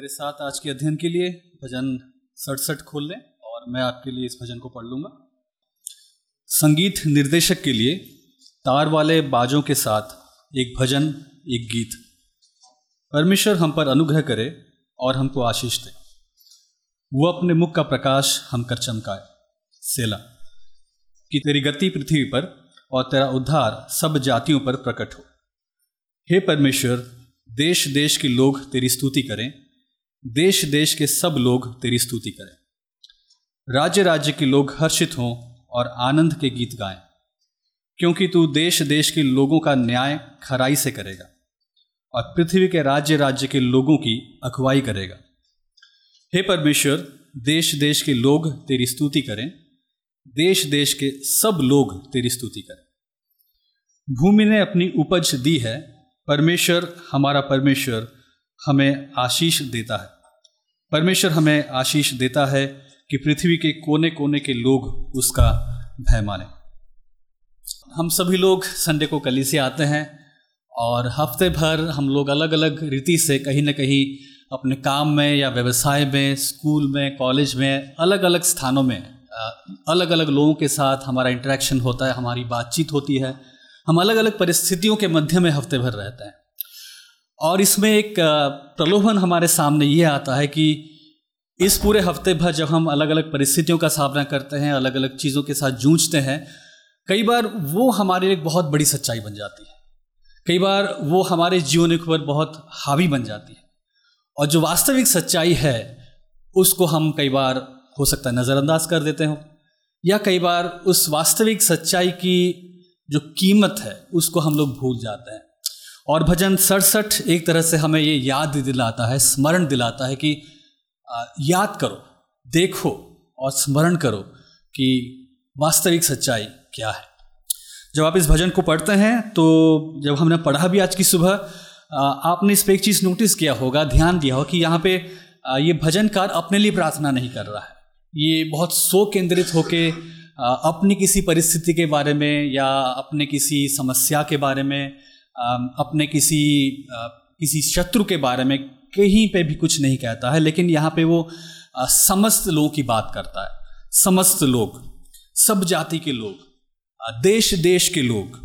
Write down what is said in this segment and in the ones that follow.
मेरे साथ आज के अध्ययन के लिए भजन सड़सठ खोल लें और मैं आपके लिए इस भजन को पढ़ लूँगा। संगीत निर्देशक के लिए तार वाले बाजों के साथ एक भजन, एक गीत। परमेश्वर हम पर अनुग्रह करे और हमको आशीष दे। वो अपने मुख का प्रकाश हम कर चमकाए। सेला, कि तेरी गति पृथ्वी पर और तेरा उद्धार सब जातियों पर प्रकट हो। हे परमेश्वर देश देश के लोग तेरी स्तुति करें देश देश के सब लोग तेरी स्तुति करें। राज्य राज्य के लोग हर्षित हों और आनंद के गीत गाएँ, क्योंकि तू देश देश के लोगों का न्याय खराई से करेगा और पृथ्वी के राज्य राज्य के लोगों की अखवाई करेगा। हे परमेश्वर, देश देश के लोग तेरी स्तुति करें, देश देश के सब लोग तेरी स्तुति करें। भूमि ने अपनी उपज दी है, परमेश्वर, हमारा परमेश्वर हमें आशीष देता है। परमेश्वर हमें आशीष देता है कि पृथ्वी के कोने कोने के लोग उसका भय माने। हम सभी लोग संडे को कली से आते हैं और हफ़्ते भर हम लोग अलग अलग रीति से कहीं ना कहीं अपने काम में या व्यवसाय में, स्कूल में, कॉलेज में अलग अलग स्थानों में अलग अलग लोगों के साथ हमारा इंटरेक्शन होता है, हमारी बातचीत होती है। हम अलग अलग परिस्थितियों के मध्य में हफ़्ते भर रहते हैं। और इसमें एक प्रलोभन हमारे सामने ये आता है कि इस पूरे हफ़्ते भर जब हम अलग अलग परिस्थितियों का सामना करते हैं अलग अलग चीज़ों के साथ जूझते हैं, कई बार वो हमारे लिए बहुत बड़ी सच्चाई बन जाती है। कई बार वो हमारे जीवन के ऊपर बहुत हावी बन जाती है। और जो वास्तविक सच्चाई है, उसको हम कई बार, हो सकता है, नज़रअंदाज कर देते हो, या कई बार उस वास्तविक सच्चाई की जो कीमत है, उसको हम लोग भूल जाते हैं। और भजन सड़सठ एक तरह से हमें ये याद दिलाता है, स्मरण दिलाता है कि याद करो, देखो और स्मरण करो कि वास्तविक सच्चाई क्या है। जब आप इस भजन को पढ़ते हैं तो जब हमने पढ़ा भी आज की सुबह आपने इस पर एक चीज़ नोटिस किया होगा, ध्यान दिया हो कि यहाँ पे ये भजनकार अपने लिए प्रार्थना नहीं कर रहा है। ये बहुत सो केंद्रित होके अपनी किसी परिस्थिति के बारे में या अपने किसी समस्या के बारे में अपने किसी किसी शत्रु के बारे में कहीं पे भी कुछ नहीं कहता है, लेकिन यहाँ पे वो समस्त लोगों की बात करता है। समस्त लोग, सब जाति के लोग देश देश के लोग,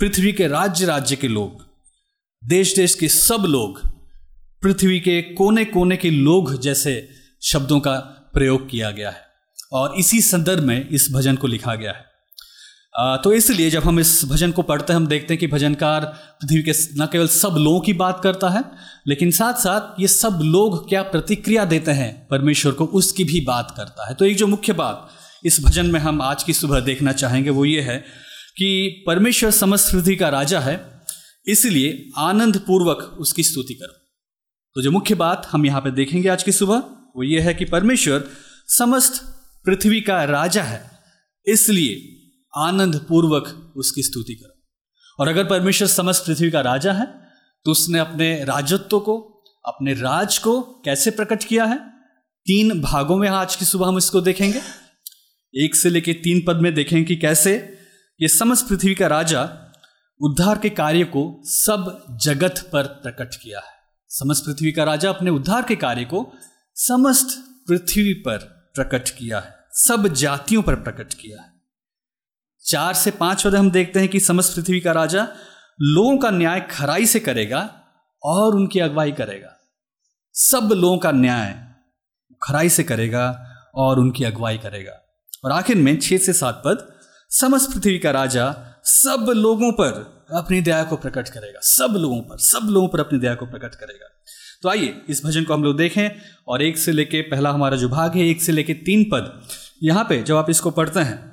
पृथ्वी के राज्य राज्य के लोग देश देश के सब लोग, पृथ्वी के कोने कोने के लोग जैसे शब्दों का प्रयोग किया गया है। और इसी संदर्भ में इस भजन को लिखा गया है। तो इसलिए जब हम इस भजन को पढ़ते हैं, हम देखते हैं कि भजनकार पृथ्वी के न केवल सब लोगों की बात करता है, लेकिन साथ साथ ये सब लोग क्या प्रतिक्रिया देते हैं? परमेश्वर को उसकी भी बात करता है। तो एक जो मुख्य बात इस भजन में हम आज की सुबह देखना चाहेंगे, वो ये है कि परमेश्वर समस्त पृथ्वी का राजा है, इसलिए आनंद पूर्वक उसकी स्तुति करो। तो जो मुख्य बात हम यहाँ पे देखेंगे आज की सुबह, वो ये है कि परमेश्वर समस्त पृथ्वी का राजा है, इसलिए आनंद पूर्वक उसकी स्तुति करो। और अगर परमेश्वर समस्त पृथ्वी का राजा है तो उसने अपने राजत्व को, अपने राज को कैसे प्रकट किया है? तीन भागों में आज की सुबह हम इसको देखेंगे। एक से लेके तीन पद में देखेंगे कि कैसे ये समस्त पृथ्वी का राजा उद्धार के कार्य को सब जगत पर प्रकट किया है। समस्त पृथ्वी का राजा अपने उद्धार के कार्य को समस्त पृथ्वी पर प्रकट किया है। सब जातियों पर प्रकट किया है। चार से पाँच पद हम देखते हैं कि समस्त पृथ्वी का राजा लोगों का न्याय खराई से करेगा और उनकी अगुवाई करेगा। सब लोगों का न्याय खराई से करेगा और उनकी अगुवाई करेगा। और आखिर में छह से सात पद, समस्त पृथ्वी का राजा सब लोगों पर अपनी दया को प्रकट करेगा। सब लोगों पर, सब लोगों पर अपनी दया को प्रकट करेगा। तो आइए इस भजन को हम लोग देखें और एक से लेके पहला हमारा जो भाग है, एक से लेके तीन पद। यहाँ पे जब आप इसको पढ़ते हैं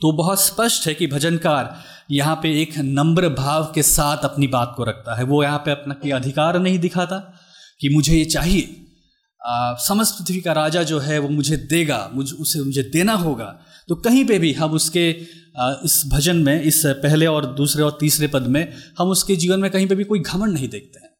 तो बहुत स्पष्ट है कि भजनकार यहाँ पे एक नम्र भाव के साथ अपनी बात को रखता है। वो यहाँ पे अपना कोई अधिकार नहीं दिखाता कि मुझे ये चाहिए। समस्त पृथ्वी का राजा जो है वो मुझे देगा मुझ उसे मुझे देना होगा। तो कहीं पे भी हम उसके आ, इस भजन में इस पहले और दूसरे और तीसरे पद में हम उसके जीवन में कहीं पे भी कोई घमंड नहीं देखते हैं।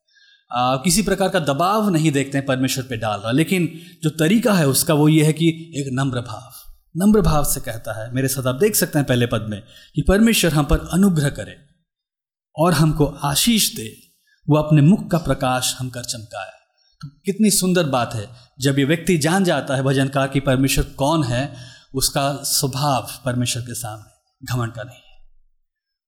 आ, किसी प्रकार का दबाव नहीं देखते हैं परमेश्वर पे डाल रहा। लेकिन जो तरीका है उसका वो ये है कि एक नम्र भाव। नम्र भाव से कहता है, मेरे साथ आप देख सकते हैं पहले पद में कि परमेश्वर हम पर अनुग्रह करे और हमको आशीष दे। वो अपने मुख का प्रकाश हम कर चमकाए। तो कितनी सुंदर बात है। जब ये व्यक्ति जान जाता है भजनकार कि परमेश्वर कौन है, उसका स्वभाव परमेश्वर के सामने घमंड का नहीं है।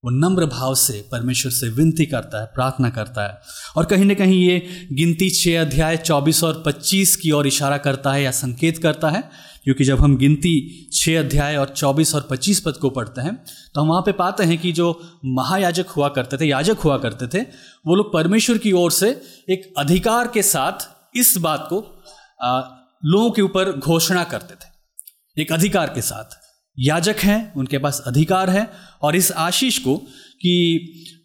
वो नम्र भाव से परमेश्वर से विनती करता है, प्रार्थना करता है और कहीं ना कहीं ये गिनती छः अध्याय चौबीस और पच्चीस की ओर इशारा करता है या संकेत करता है क्योंकि जब हम गिनती छः अध्याय और चौबीस और पच्चीस पद को पढ़ते हैं तो हम वहाँ पे पाते हैं कि जो महायाजक हुआ करते थे, याजक हुआ करते थे, वो लोग परमेश्वर की ओर से एक अधिकार के साथ इस बात को लोगों के ऊपर घोषणा करते थे। एक अधिकार के साथ। याजक हैं, उनके पास अधिकार है, और इस आशीष को कि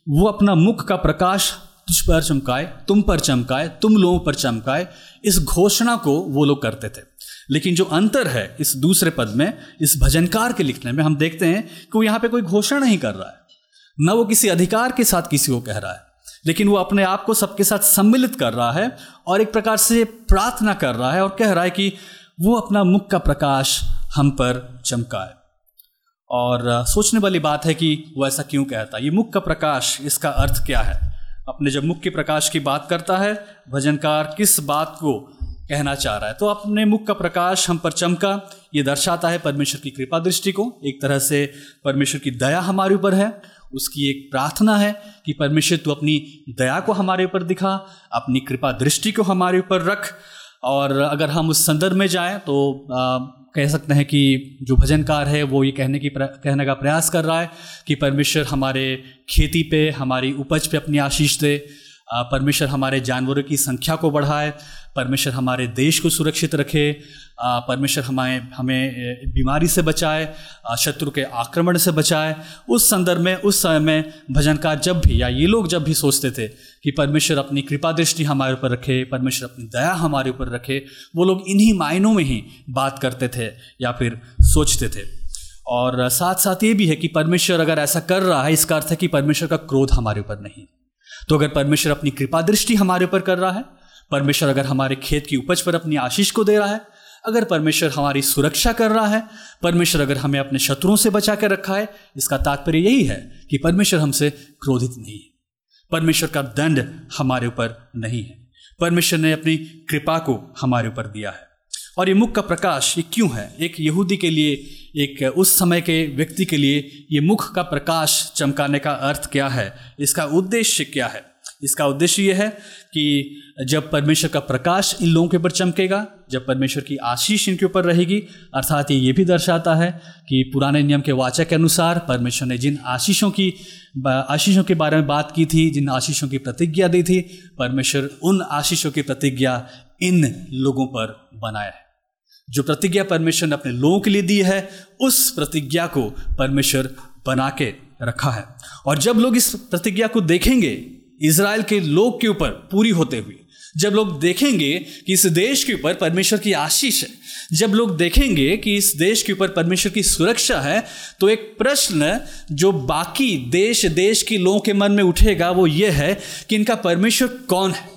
वो अपना मुख का प्रकाश तुझ पर चमकाए, तुम पर चमकाए, तुम लोगों पर चमकाए, इस घोषणा को वो लोग करते थे। लेकिन जो अंतर है इस दूसरे पद में, इस भजनकार के लिखने में, हम देखते हैं कि वो यहाँ पे कोई घोषणा नहीं कर रहा है। न वो किसी अधिकार के साथ किसी को कह रहा है, लेकिन वो अपने आप को सबके साथ सम्मिलित कर रहा है और एक प्रकार से प्रार्थना कर रहा है और कह रहा है कि वो अपना मुख का प्रकाश हम पर चमकाए। और सोचने वाली बात है कि वो ऐसा क्यों कहता है? ये मुख का प्रकाश, इसका अर्थ क्या है? अपने जब मुख के प्रकाश की बात करता है, भजनकार किस बात को कहना चाह रहा है। तो अपने मुख का प्रकाश हम पर चमका ये दर्शाता है परमेश्वर की कृपा दृष्टि को। एक तरह से परमेश्वर की दया हमारे ऊपर है उसकी एक प्रार्थना है कि परमेश्वर तू अपनी दया को हमारे ऊपर दिखा अपनी कृपा दृष्टि को हमारे ऊपर रख। और अगर हम उस संदर्भ में जाएँ तो आ, कह सकते हैं कि जो भजनकार है वो ये कहने की कहने का प्रयास कर रहा है कि परमेश्वर हमारे खेती पे हमारी उपज पे अपनी आशीष दे। परमेश्वर हमारे जानवरों की संख्या को बढ़ाए, परमेश्वर हमारे देश को सुरक्षित रखे परमेश्वर हमारे, हमें बीमारी से बचाए शत्रु के आक्रमण से बचाए। उस संदर्भ में, उस समय में भजनकार जब भी, या ये लोग जब भी सोचते थे कि परमेश्वर अपनी कृपा दृष्टि हमारे ऊपर रखे, परमेश्वर अपनी दया हमारे ऊपर रखे, वो लोग इन्हीं मायनों में ही बात करते थे या फिर सोचते थे। और साथ साथ ये भी है कि परमेश्वर अगर ऐसा कर रहा है, इसका अर्थ है कि परमेश्वर का क्रोध हमारे ऊपर नहीं। तो अगर परमेश्वर अपनी कृपा दृष्टि हमारे ऊपर कर रहा है, परमेश्वर अगर हमारे खेत की उपज पर अपनी आशीष को दे रहा है, अगर परमेश्वर हमारी सुरक्षा कर रहा है, परमेश्वर अगर हमें अपने शत्रुओं से बचा कर रखा है, इसका तात्पर्य यही है कि परमेश्वर हमसे क्रोधित नहीं है। परमेश्वर का दंड हमारे ऊपर नहीं है। परमेश्वर ने अपनी कृपा को हमारे ऊपर दिया है। और ये मुख का प्रकाश ये क्यों है? एक यहूदी के लिए, एक उस समय के व्यक्ति के लिए ये मुख का प्रकाश चमकाने का अर्थ क्या है? इसका उद्देश्य क्या है? इसका उद्देश्य यह है कि जब परमेश्वर का प्रकाश इन लोगों के ऊपर चमकेगा, जब परमेश्वर की आशीष इनके ऊपर रहेगी, अर्थात ये ये भी दर्शाता है कि पुराने नियम के वाचक के अनुसार परमेश्वर ने जिन आशीषों की आशीषों के बारे में बात की थी, जिन आशीषों की प्रतिज्ञा दी थी, परमेश्वर उन आशीषों की प्रतिज्ञा इन लोगों पर बनाया है। जो प्रतिज्ञा परमेश्वर ने अपने लोगों के लिए दी है, उस प्रतिज्ञा को परमेश्वर बना के रखा है। और जब लोग इस प्रतिज्ञा को देखेंगे इसराइल के लोग के ऊपर पूरी होते हुए, जब लोग देखेंगे कि इस देश के ऊपर परमेश्वर की आशीष है, जब लोग देखेंगे कि इस देश के ऊपर परमेश्वर की सुरक्षा है तो एक प्रश्न जो बाकी देश देश के लोगों के मन में उठेगा, वो ये है कि इनका परमेश्वर कौन है?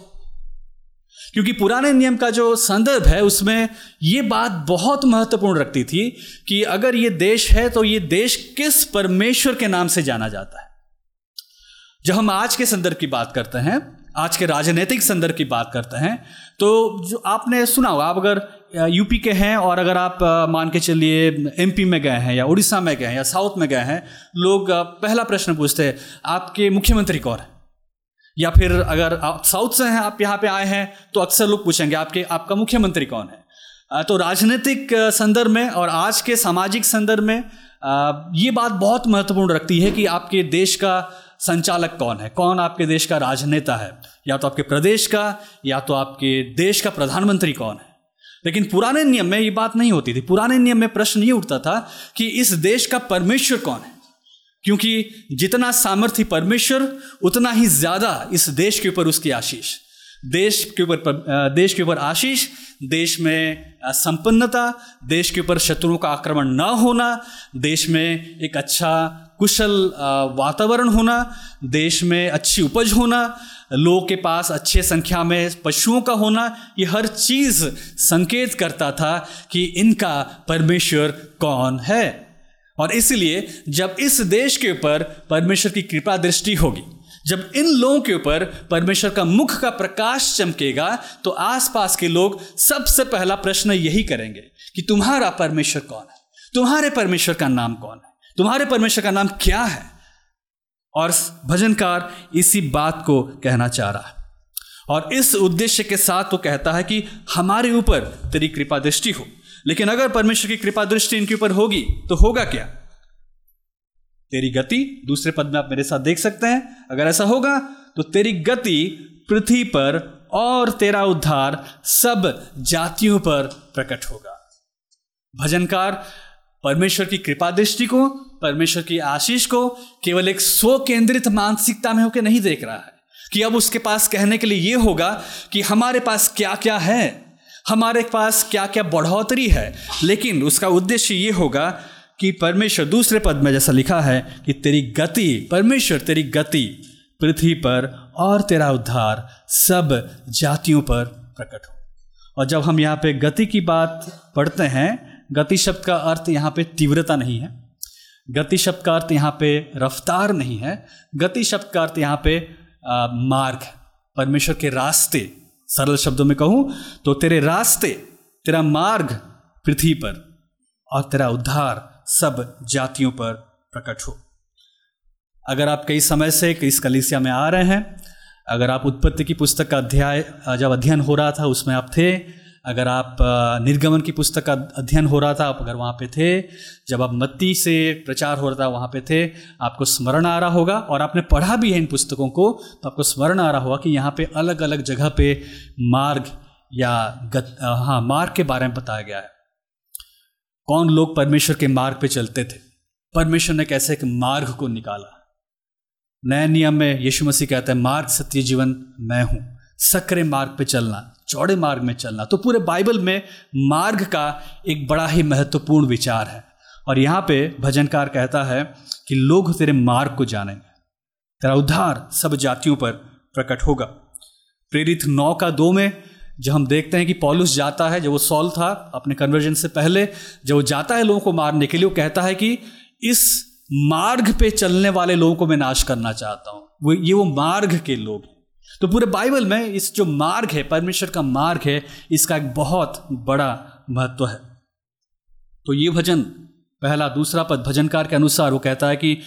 क्योंकि पुराने नियम का जो संदर्भ है, उसमें ये बात बहुत महत्वपूर्ण रखती थी कि अगर ये देश है तो ये देश किस परमेश्वर के नाम से जाना जाता है। जब हम आज के संदर्भ की बात करते हैं, आज के राजनीतिक संदर्भ की बात करते हैं तो जो आपने सुना होगा, आप अगर यूपी के हैं और अगर आप मान के चलिए, एमपी में गए हैं या उड़ीसा में गए हैं या साउथ में गए हैं, लोग पहला प्रश्न पूछते हैं, आपके मुख्यमंत्री कौन है? या फिर अगर आप साउथ से हैं, आप यहाँ पे आए हैं तो अक्सर लोग पूछेंगे, आपके, आपका मुख्यमंत्री कौन है? तो राजनीतिक संदर्भ में और आज के सामाजिक संदर्भ में ये बात बहुत महत्वपूर्ण रखती है कि आपके देश का संचालक कौन है? कौन आपके देश का राजनेता है? या तो आपके प्रदेश का, या तो आपके देश का प्रधानमंत्री कौन है? लेकिन पुराने नियम में ये बात नहीं होती थी। पुराने नियम में प्रश्न ये उठता था कि इस देश का परमेश्वर कौन है? क्योंकि जितना सामर्थ्य परमेश्वर, उतना ही ज़्यादा इस देश के ऊपर उसकी आशीष। देश के ऊपर देश के ऊपर आशीष, देश में संपन्नता, देश के ऊपर शत्रुओं का आक्रमण न होना, देश में एक अच्छा कुशल वातावरण होना, देश में अच्छी उपज होना, लोगों के पास अच्छे संख्या में पशुओं का होना, ये हर चीज़ संकेत करता था कि इनका परमेश्वर कौन है। और इसलिए जब इस देश के ऊपर परमेश्वर की कृपा दृष्टि होगी, जब इन लोगों के ऊपर परमेश्वर का मुख का प्रकाश चमकेगा तो आसपास के लोग सबसे पहला प्रश्न यही करेंगे कि तुम्हारा परमेश्वर कौन है? तुम्हारे परमेश्वर का नाम कौन है? तुम्हारे परमेश्वर का नाम क्या है? और भजनकार इसी बात को कहना चाह रहा है। और इस उद्देश्य के साथ वो कहता है कि हमारे ऊपर तेरी कृपा दृष्टि हो। लेकिन अगर परमेश्वर की कृपा दृष्टि इनके ऊपर होगी तो होगा क्या? तेरी गति दूसरे पद में आप मेरे साथ देख सकते हैं। अगर ऐसा होगा तो तेरी गति पृथ्वी पर और तेरा उद्धार सब जातियों पर प्रकट होगा। भजनकार, परमेश्वर की कृपा दृष्टि को, परमेश्वर की आशीष को केवल एक स्व केंद्रित मानसिकता में होकर नहीं देख रहा है। कि अब उसके पास कहने के लिए ये होगा कि हमारे पास क्या क्या है? हमारे पास क्या क्या बढ़ोतरी है? लेकिन उसका उद्देश्य ये होगा कि परमेश्वर दूसरे पद में जैसा लिखा है कि तेरी गति परमेश्वर तेरी गति पृथ्वी पर और तेरा उद्धार सब जातियों पर प्रकट हो। और जब हम यहाँ पे गति की बात पढ़ते हैं गति शब्द का अर्थ यहाँ पे तीव्रता नहीं है। गति शब्द का अर्थ यहाँ पे रफ्तार नहीं है। गति शब्द का अर्थ यहाँ पे आ, मार्ग परमेश्वर के रास्ते सरल शब्दों में कहूँ तो तेरे रास्ते, तेरा मार्ग पृथ्वी पर और तेरा उद्धार सब जातियों पर प्रकट हो। अगर आप कई समय से इस कलिसिया में आ रहे हैं, अगर आप उत्पत्ति की पुस्तक का अध्याय, जब अध्ययन हो रहा था, उसमें आप थे अगर आप निर्गमन की पुस्तक का अध्ययन हो रहा था, आप अगर वहाँ पे थे, जब आप मत्ती से प्रचार हो रहा था वहाँ पे थे, आपको स्मरण आ रहा होगा और आपने पढ़ा भी है इन पुस्तकों को तो आपको स्मरण आ रहा होगा कि यहाँ पे अलग अलग जगह पे मार्ग या गत हाँ मार्ग के बारे में बताया गया है। कौन लोग परमेश्वर के मार्ग पे चलते थे? परमेश्वर ने कैसे एक मार्ग को निकाला? नए नियम में यीशु मसीह कहता है, मार्ग, सत्य, जीवन, मैं हूँ। सक्रे मार्ग पे चलना, चौड़े मार्ग में चलना। तो पूरे बाइबल में मार्ग का एक बड़ा ही महत्वपूर्ण विचार है। और यहाँ पे भजनकार कहता है कि लोग तेरे मार्ग को जानेंगे। तेरा उद्धार सब जातियों पर प्रकट होगा। प्रेरित नौ का दो में जब हम देखते हैं कि पॉलुस जाता है, जब वो सॉल था अपने कन्वर्जन से पहले, जब वो जाता है लोगों को मारने के लिए, वो कहता है कि इस मार्ग पे चलने वाले लोगों को मैं नाश करना चाहता हूँ। वो, ये वो मार्ग के लोग हैं। तो पूरे बाइबल में इस जो मार्ग है, परमेश्वर का मार्ग है, इसका एक बहुत बड़ा महत्व है। तो ये भजन, पहला, दूसरा पद भजनकार के अनुसार वो कहता है कि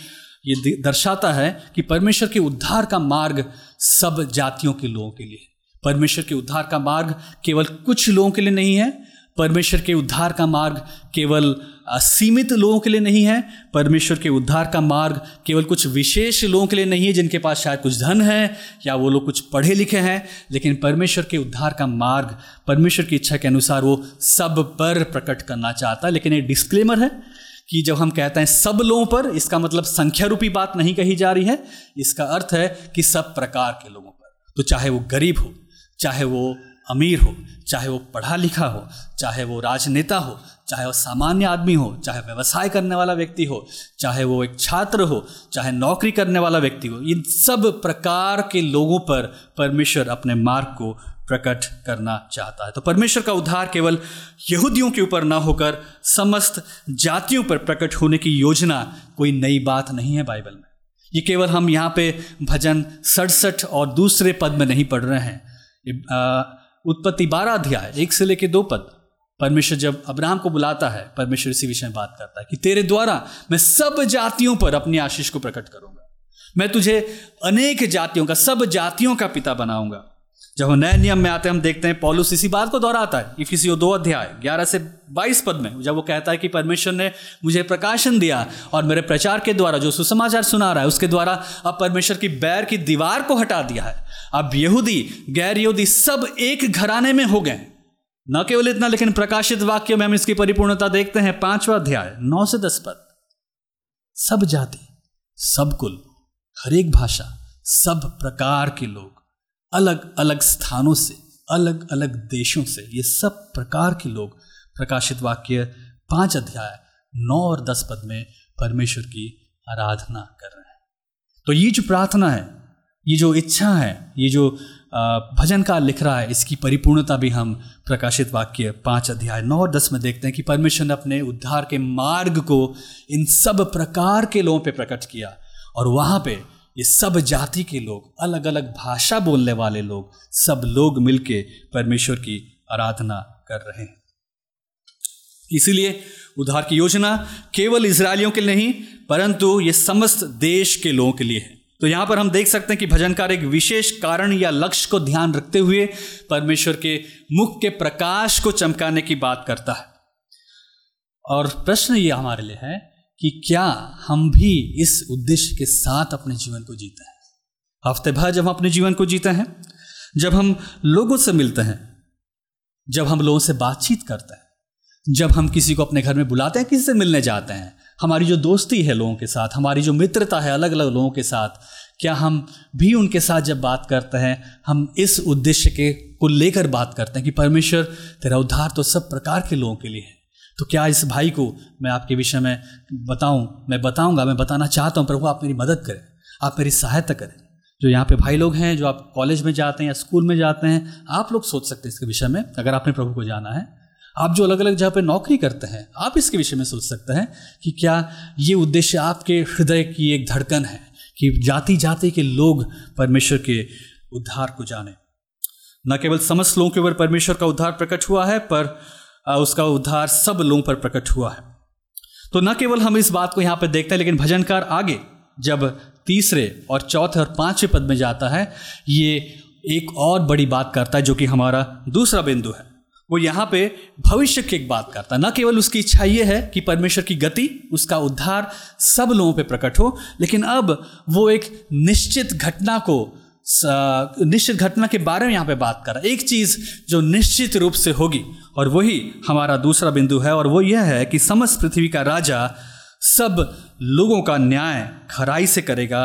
ये दर्शाता है कि परमेश्वर के उद्धार का मार्ग सब जातियों के लोगों के लिए परमेश्वर के उद्धार का मार्ग केवल कुछ लोगों के लिए नहीं है परमेश्वर के उद्धार का मार्ग केवल सीमित लोगों के लिए नहीं है, परमेश्वर के उद्धार का मार्ग केवल कुछ विशेष लोगों के लिए नहीं है, जिनके पास शायद कुछ धन है या वो लोग कुछ पढ़े लिखे हैं, लेकिन परमेश्वर के उद्धार का मार्ग, परमेश्वर की इच्छा के अनुसार वो सब पर प्रकट करना चाहता है। लेकिन एक डिस्क्लेमर है कि जब हम कहते हैं सब लोगों पर, इसका मतलब संख्या रूपी बात नहीं कही जा रही है, इसका अर्थ है कि सब प्रकार के लोगों पर। तो चाहे वो गरीब हो, चाहे वो अमीर हो, चाहे वो पढ़ा लिखा हो, चाहे वो राजनेता हो, चाहे वो सामान्य आदमी हो, चाहे व्यवसाय करने वाला व्यक्ति हो, चाहे वो एक छात्र हो, चाहे नौकरी करने वाला व्यक्ति हो, इन सब प्रकार के लोगों पर परमेश्वर अपने मार्ग को प्रकट करना चाहता है। तो परमेश्वर का उद्धार केवल यहूदियों के ऊपर ना होकर, समस्त जातियों पर प्रकट होने की योजना कोई नई बात नहीं है बाइबल में। ये केवल हम यहाँ पे भजन सड़सठ और दूसरे पद में नहीं पढ़ रहे हैं। उत्पत्ति बारह अध्याय, एक से लेके दो पद। परमेश्वर जब अब्राहम को बुलाता है, परमेश्वर इसी विषय में बात करता है कि तेरे द्वारा मैं सब जातियों पर अपनी आशीष को प्रकट करूँगा। मैं तुझे अनेक जातियों का, सब जातियों का पिता बनाऊँगा। जब हम नए नियम में आते हैं, हम देखते हैं, पॉलुस इसी बात को दोहराता है, इफिसियो दो अध्याय, ग्यारह से बाईस पद में, जब वो कहता है कि परमेश्वर ने मुझे प्रकाशन दिया और मेरे प्रचार के द्वारा जो सुसमाचार सुना रहा है, उसके द्वारा अब परमेश्वर की बैर की दीवार को हटा दिया है। अब यहूदी गैर यहूदी सब एक घराने में हो गए। न केवल इतना, लेकिन प्रकाशित वाक्य में हम इसकी परिपूर्णता देखते हैं। पांचवा अध्याय, नौ से दस पद सब जाति, सब कुल हर एक भाषा, सब प्रकार के लोग, अलग अलग स्थानों से, अलग अलग देशों से, ये सब प्रकार के लोग। प्रकाशित वाक्य, पाँच अध्याय, नौ और दस पद में परमेश्वर की आराधना कर रहे हैं। तो ये जो प्रार्थना है ये जो इच्छा है, ये जो भजन का लिख रहा है, इसकी परिपूर्णता भी हम प्रकाशित वाक्य पाँच अध्याय नौ और दस में देखते हैं कि परमेश्वर ने अपने उद्धार के मार्ग को इन सब प्रकार के लोगों पे प्रकट किया और वहाँ पे ये सब जाति के लोग अलग अलग भाषा बोलने वाले लोग, सब लोग मिलके परमेश्वर की आराधना कर रहे हैं। इसीलिए उद्धार की योजना केवल इसराइलियों के लिए नहीं, परंतु ये समस्त देश के लोगों के लिए है। तो यहाँ पर हम देख सकते हैं कि भजनकार एक विशेष कारण या लक्ष्य को ध्यान रखते हुए परमेश्वर के मुख के प्रकाश को चमकाने की बात करता है। और प्रश्न ये हमारे लिए है कि क्या हम भी इस उद्देश्य के साथ अपने जीवन को जीते हैं? हफ़्ते भर जब हम अपने जीवन को जीते हैं, जब हम लोगों से मिलते हैं, जब हम लोगों से बातचीत करते हैं, जब हम किसी को अपने घर में बुलाते हैं, किसी से मिलने जाते हैं हमारी जो दोस्ती है लोगों के साथ, हमारी जो मित्रता है अलग अलग लोगों के साथ, क्या हम भी उनके साथ जब बात करते हैं, हम इस उद्देश्य के को लेकर बात करते हैं कि परमेश्वर, तेरा उद्धार तो सब प्रकार के लोगों के लिए है। तो क्या इस भाई को मैं आपके विषय में बताऊँ, मैं बताऊँगा, मैं बताना चाहता हूँ, प्रभु, आप मेरी मदद करें, आप मेरी सहायता करें। जो यहाँ पे भाई लोग हैं, जो आप कॉलेज में जाते हैं या स्कूल में जाते हैं, आप लोग सोच सकते हैं इसके विषय में, अगर आपने प्रभु को जाना है। आप जो अलग अलग जगह पे नौकरी करते हैं, आप इसके विषय में सोच सकते हैं कि क्या ये उद्देश्य आपके हृदय की एक धड़कन है कि जाति जाति के लोग परमेश्वर के उद्धार को जाने। न केवल समस्त लोगों के ऊपर परमेश्वर का उद्धार प्रकट हुआ है, पर उसका उद्धार सब लोगों पर प्रकट हुआ है। तो न केवल हम इस बात को यहाँ पर देखते हैं, लेकिन भजनकार आगे, जब तीसरे और चौथे और पाँचवें पद में जाता है, ये एक और बड़ी बात करता है, जो कि हमारा दूसरा बिंदु है। वो यहाँ पे भविष्य की एक बात करता न केवल उसकी इच्छा ये है कि परमेश्वर की गति, उसका उद्धार सब लोगों पे प्रकट हो, लेकिन अब वो एक निश्चित घटना को निश्चित घटना के बारे में यहाँ पे बात कर रहा है। एक चीज़ जो निश्चित रूप से होगी, और वही हमारा दूसरा बिंदु है, और वो यह है कि समस्त पृथ्वी का राजा सब लोगों का न्याय खराई से करेगा,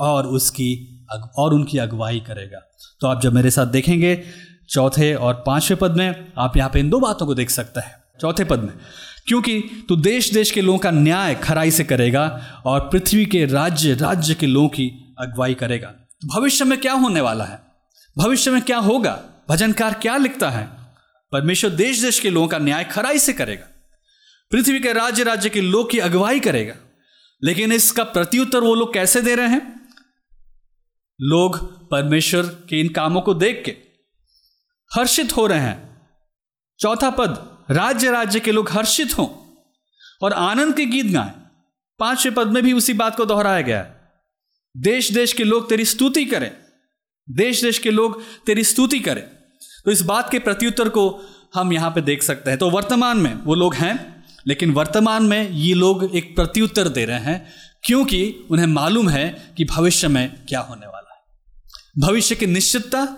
और उसकी और उनकी अगुवाई करेगा। तो आप जब मेरे साथ देखेंगे चौथे और पाँचवें पद में आप यहाँ पे इन दो बातों को देख सकते हैं। चौथे पद में, क्योंकि तू देश देश के लोगों का न्याय खराई से करेगा और पृथ्वी के राज्य राज्य के लोगों की अगुवाई करेगा। तो भविष्य में क्या होने वाला है? भविष्य में क्या होगा? भजनकार क्या लिखता है? परमेश्वर देश देश के लोगों का न्याय खराई से करेगा। पृथ्वी के राज्य राज्य के लोग की अगुवाई करेगा। लेकिन इसका प्रत्युत्तर वो लोग कैसे दे रहे हैं? लोग परमेश्वर के इन कामों को देख के हर्षित हो रहे हैं। चौथा पद, राज्य राज्य के लोग हर्षित हों। और आनंद के गीत गाएँ। पाँचवें पद में भी उसी बात को दोहराया गया है। देश देश के लोग तेरी स्तुति करें। देश देश के लोग तेरी स्तुति करें। तो इस बात के प्रत्युत्तर को हम यहाँ पे देख सकते हैं। तो वर्तमान में वो लोग हैं, लेकिन वर्तमान में ये लोग एक प्रत्युत्तर दे रहे हैं, क्योंकि उन्हें मालूम है कि भविष्य में क्या होने वाला है। भविष्य की निश्चितता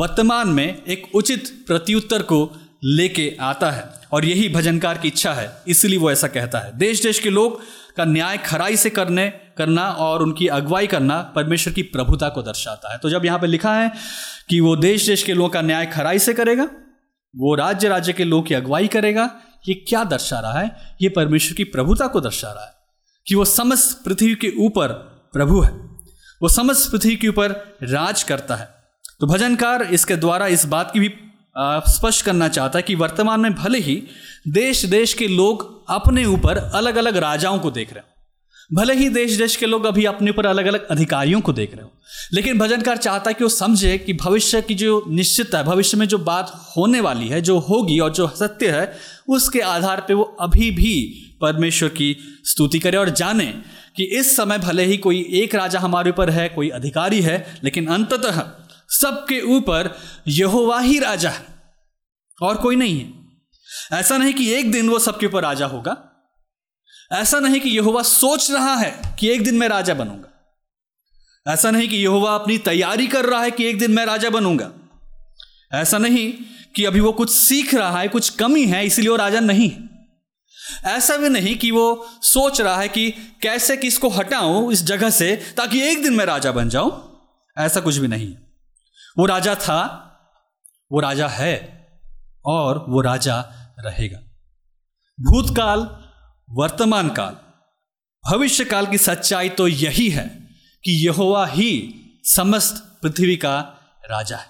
वर्तमान में एक उचित प्रत्युत्तर को लेके आता है और यही भजनकार की इच्छा है, इसलिए वो ऐसा कहता है। देश देश के लोग का न्याय खराई से करने, करना और उनकी अगुवाई करना परमेश्वर की प्रभुता को दर्शाता है। तो जब यहाँ पे लिखा है कि वो देश देश के लोगों का न्याय खराई से करेगा, वो राज्य राज्य के लोगों की अगुवाई करेगा, ये क्या दर्शा रहा है? ये परमेश्वर की प्रभुता को दर्शा रहा है कि वो समस्त पृथ्वी के ऊपर प्रभु है। वो समस्त पृथ्वी के ऊपर राज करता है। तो भजनकार इसके द्वारा इस बात की भी स्पष्ट करना चाहता है कि वर्तमान में भले ही देश देश के लोग अपने ऊपर अलग अलग राजाओं को देख रहे हो। भले ही देश देश के लोग अभी अपने ऊपर अलग अलग अधिकारियों को देख रहे हो। लेकिन भजनकार चाहता है कि वो समझे कि भविष्य की जो निश्चितता है, भविष्य में जो बात होने वाली है, जो होगी और जो सत्य है, उसके आधार पर वो अभी भी परमेश्वर की स्तुति करे और जाने कि इस समय भले ही कोई एक राजा हमारे ऊपर है, कोई अधिकारी है, लेकिन अंततः सबके ऊपर यहोवा ही राजा है। और कोई नहीं है। ऐसा नहीं कि एक दिन वो सबके ऊपर राजा होगा। ऐसा नहीं कि यहोवा सोच रहा है कि एक दिन मैं राजा बनूँगा। ऐसा नहीं कि यहोवा अपनी तैयारी कर रहा है कि एक दिन मैं राजा बनूँगा। ऐसा नहीं कि अभी वो कुछ सीख रहा है, कुछ कमी है, इसलिए वो राजा नहीं ऐसा भी नहीं कि वो सोच रहा है कि कैसे किसको हटाऊं इस जगह से ताकि एक दिन मैं राजा बन जाऊँ। ऐसा कुछ भी नहीं वो राजा था, वो राजा है और वो राजा रहेगा। भूतकाल वर्तमान काल भविष्य काल की सच्चाई तो यही है कि यहोवा ही समस्त पृथ्वी का राजा है।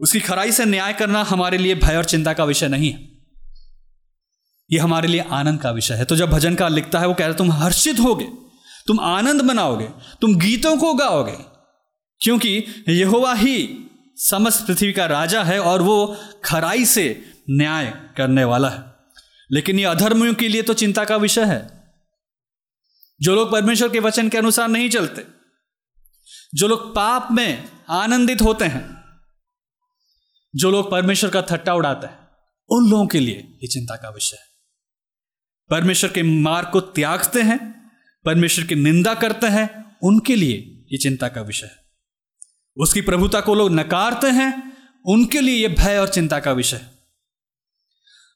उसकी खराई से न्याय करना हमारे लिए भय और चिंता का विषय नहीं है। यह हमारे लिए आनंद का विषय है। तो जब भजन का लिखता है, वो कह रहे तुम हर्षित होगे, तुम आनंद मनाओगे, तुम गीतों को गाओगे क्योंकि यहोवा ही समस्त पृथ्वी का राजा है और वो खराई से न्याय करने वाला है। लेकिन ये अधर्मियों के लिए तो चिंता का विषय है। जो लोग परमेश्वर के वचन के अनुसार नहीं चलते, जो लोग पाप में आनंदित होते हैं, जो लोग परमेश्वर का थट्टा उड़ाते हैं, उन लोगों के लिए ये चिंता का विषय है। परमेश्वर के मार्ग को त्यागते हैं, परमेश्वर की निंदा करते हैं, उनके लिए ये चिंता का विषय है। उसकी प्रभुता को लोग नकारते हैं, उनके लिए यह भय और चिंता का विषय।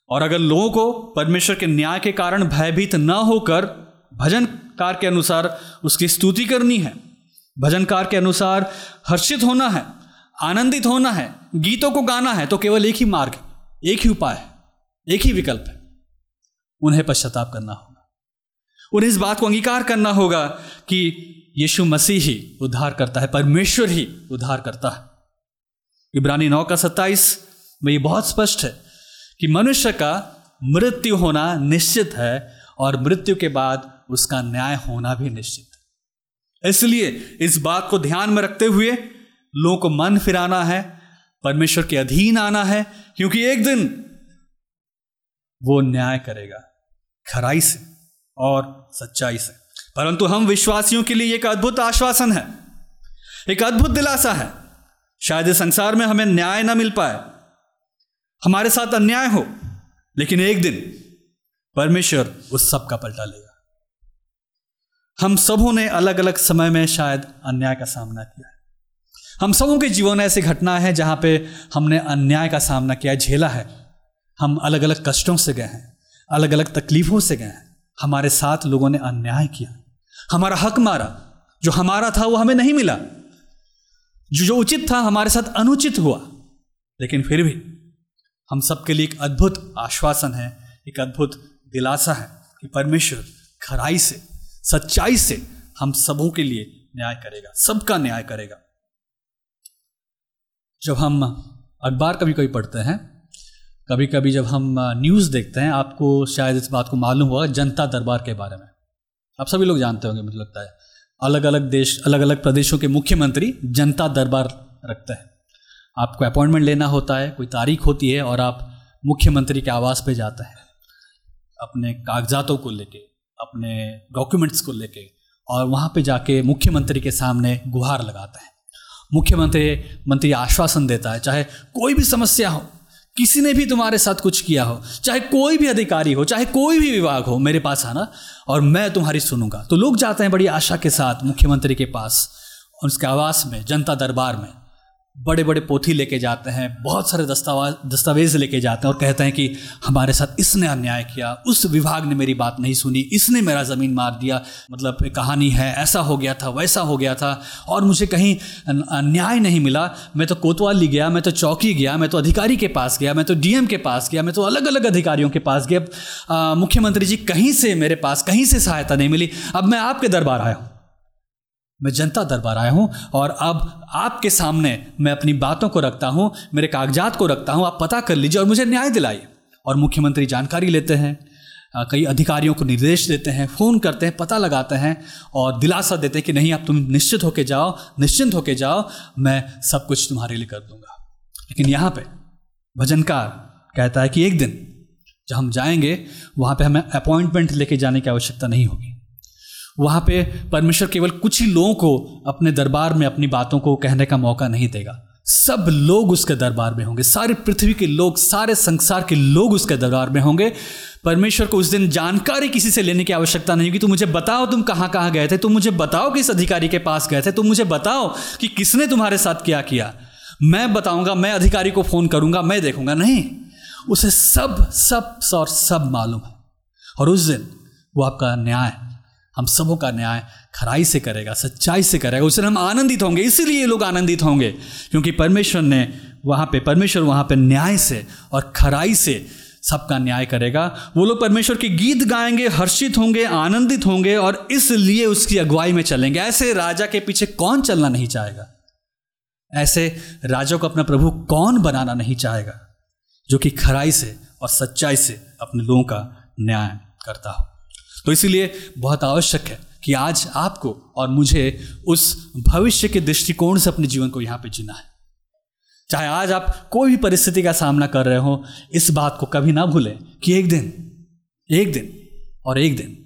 और अगर लोगों को परमेश्वर के न्याय के कारण भयभीत न होकर भजनकार के अनुसार उसकी स्तुति करनी है, भजनकार के अनुसार हर्षित होना है, आनंदित होना है, गीतों को गाना है तो केवल एक ही मार्ग, एक ही उपाय, एक ही विकल्प है। उन्हें पश्चाताप करना होगा। उन्हें इस बात को अंगीकार करना होगा कि यीशु मसीह ही उद्धार करता है, परमेश्वर ही उद्धार करता है। इब्रानी नौ का सत्ताईस में ये बहुत स्पष्ट है कि मनुष्य का मृत्यु होना निश्चित है और मृत्यु के बाद उसका न्याय होना भी निश्चित इसलिए इस बात को ध्यान में रखते हुए लोगों को मन फिराना है, परमेश्वर के अधीन आना है, क्योंकि एक दिन वो न्याय करेगा, खराई से और सच्चाई से। परंतु हम विश्वासियों के लिए एक अद्भुत आश्वासन है, एक अद्भुत दिलासा है। शायद इस संसार में हमें न्याय ना मिल पाए, हमारे साथ अन्याय हो, लेकिन एक दिन परमेश्वर उस सब का पलटा लेगा। हम सबों ने अलग अलग समय में शायद अन्याय का सामना किया है। हम सबों के जीवन में ऐसी घटना है जहाँ पे हमने अन्याय का सामना किया, झेला है। हम अलग अलग कष्टों से गए हैं अलग अलग तकलीफों से गए हैं। हमारे साथ लोगों ने अन्याय किया। हमारा हक मारा। जो हमारा था, वो हमें नहीं मिला। जो जो उचित था, हमारे साथ अनुचित हुआ। लेकिन फिर भी हम सबके लिए एक अद्भुत आश्वासन है, एक अद्भुत दिलासा है कि परमेश्वर खराई से, सच्चाई से हम सबों के लिए न्याय करेगा, सबका न्याय करेगा। जब हम अखबार कभी कभी पढ़ते हैं कभी कभी जब हम न्यूज़ देखते हैं, आपको शायद इस बात को मालूम हुआ जनता दरबार के बारे में। आप सभी लोग जानते होंगे, मुझे लगता है। अलग अलग देश अलग अलग प्रदेशों के मुख्यमंत्री जनता दरबार रखते हैं। आपको अपॉइंटमेंट लेना होता है, कोई तारीख होती है और आप मुख्यमंत्री के आवास पे जाते हैं। अपने कागजातों को लेके, अपने डॉक्यूमेंट्स को लेके और वहाँ पे जाके मुख्यमंत्री के सामने गुहार लगाते हैं। मुख्यमंत्री, मंत्री आश्वासन देता है, चाहे कोई भी समस्या हो किसी ने भी तुम्हारे साथ कुछ किया हो, चाहे कोई भी अधिकारी हो, चाहे कोई भी विभाग हो, मेरे पास आना और मैं तुम्हारी सुनूँगा। तो लोग जाते हैं बड़ी आशा के साथ मुख्यमंत्री के पास उसके आवास में, जनता दरबार में। बड़े बड़े पोथी लेके जाते हैं, बहुत सारे दस्तावेज़ दस्तावेज़ लेके जाते हैं और कहते हैं कि हमारे साथ इसने अन्याय किया, उस विभाग ने मेरी बात नहीं सुनी, इसने मेरा ज़मीन मार दिया मतलब कहानी है, ऐसा हो गया था, वैसा हो गया था और मुझे कहीं न्याय नहीं मिला, मैं तो कोतवाली गया, मैं तो चौकी गया, मैं तो अधिकारी के पास गया, मैं तो डीएम के पास गया, मैं तो अलग अलग अधिकारियों के पास गया मुख्यमंत्री जी कहीं से मेरे पास, कहीं से सहायता नहीं मिली, अब मैं आपके दरबार आया हूँ। मैं जनता दरबार आया हूँ और अब आपके सामने मैं अपनी बातों को रखता हूँ, मेरे कागजात को रखता हूँ, आप पता कर लीजिए और मुझे न्याय दिलाइए। और मुख्यमंत्री जानकारी लेते हैं कई अधिकारियों को निर्देश देते हैं, फ़ोन करते हैं, पता लगाते हैं और दिलासा देते हैं कि नहीं, आप तुम निश्चित होके जाओ, निश्चिंत होके जाओ, मैं सब कुछ तुम्हारे लिए कर दूँगा। लेकिन यहाँ पे भजनकार कहता है कि एक दिन जब हम जाएँगे, वहाँ पे हमें अपॉइंटमेंट लेके जाने की आवश्यकता नहीं होगी। वहाँ पे परमेश्वर केवल कुछ ही लोगों को अपने दरबार में अपनी बातों को कहने का मौका नहीं देगा। सब लोग उसके दरबार में होंगे। सारे पृथ्वी के लोग, सारे संसार के लोग उसके दरबार में होंगे। परमेश्वर को उस दिन जानकारी किसी से लेने की आवश्यकता नहीं होगी। तुम मुझे बताओ तुम कहाँ कहाँ गए थे। तुम मुझे बताओ किस अधिकारी के पास गए थे। तुम मुझे बताओ कि किसने तुम्हारे साथ क्या किया। मैं बताऊँगा, मैं अधिकारी को फ़ोन करूँगा, मैं देखूँगा। नहीं, उसे सब सब और सब मालूम है। और उस दिन वो आपका न्याय हम सबों का न्याय खराई से करेगा, सच्चाई से करेगा। उस दिन हम आनंदित होंगे, इसीलिए लोग आनंदित होंगे, क्योंकि परमेश्वर ने वहाँ पे, परमेश्वर वहाँ पे न्याय से और खराई से सबका न्याय करेगा। वो लोग परमेश्वर के गीत गाएँगे, हर्षित होंगे, आनंदित होंगे और इसलिए उसकी अगुवाई में चलेंगे। ऐसे राजा के पीछे कौन चलना नहीं चाहेगा? ऐसे राजा को अपना प्रभु कौन बनाना नहीं चाहेगा? जो कि खराई से और सच्चाई से अपने लोगों का न्याय करता हो। तो इसीलिए बहुत आवश्यक है कि आज आपको और मुझे उस भविष्य के दृष्टिकोण से अपने जीवन को यहाँ पे जीना है। चाहे आज आप कोई भी परिस्थिति का सामना कर रहे हो, इस बात को कभी ना भूलें कि एक दिन एक दिन और एक दिन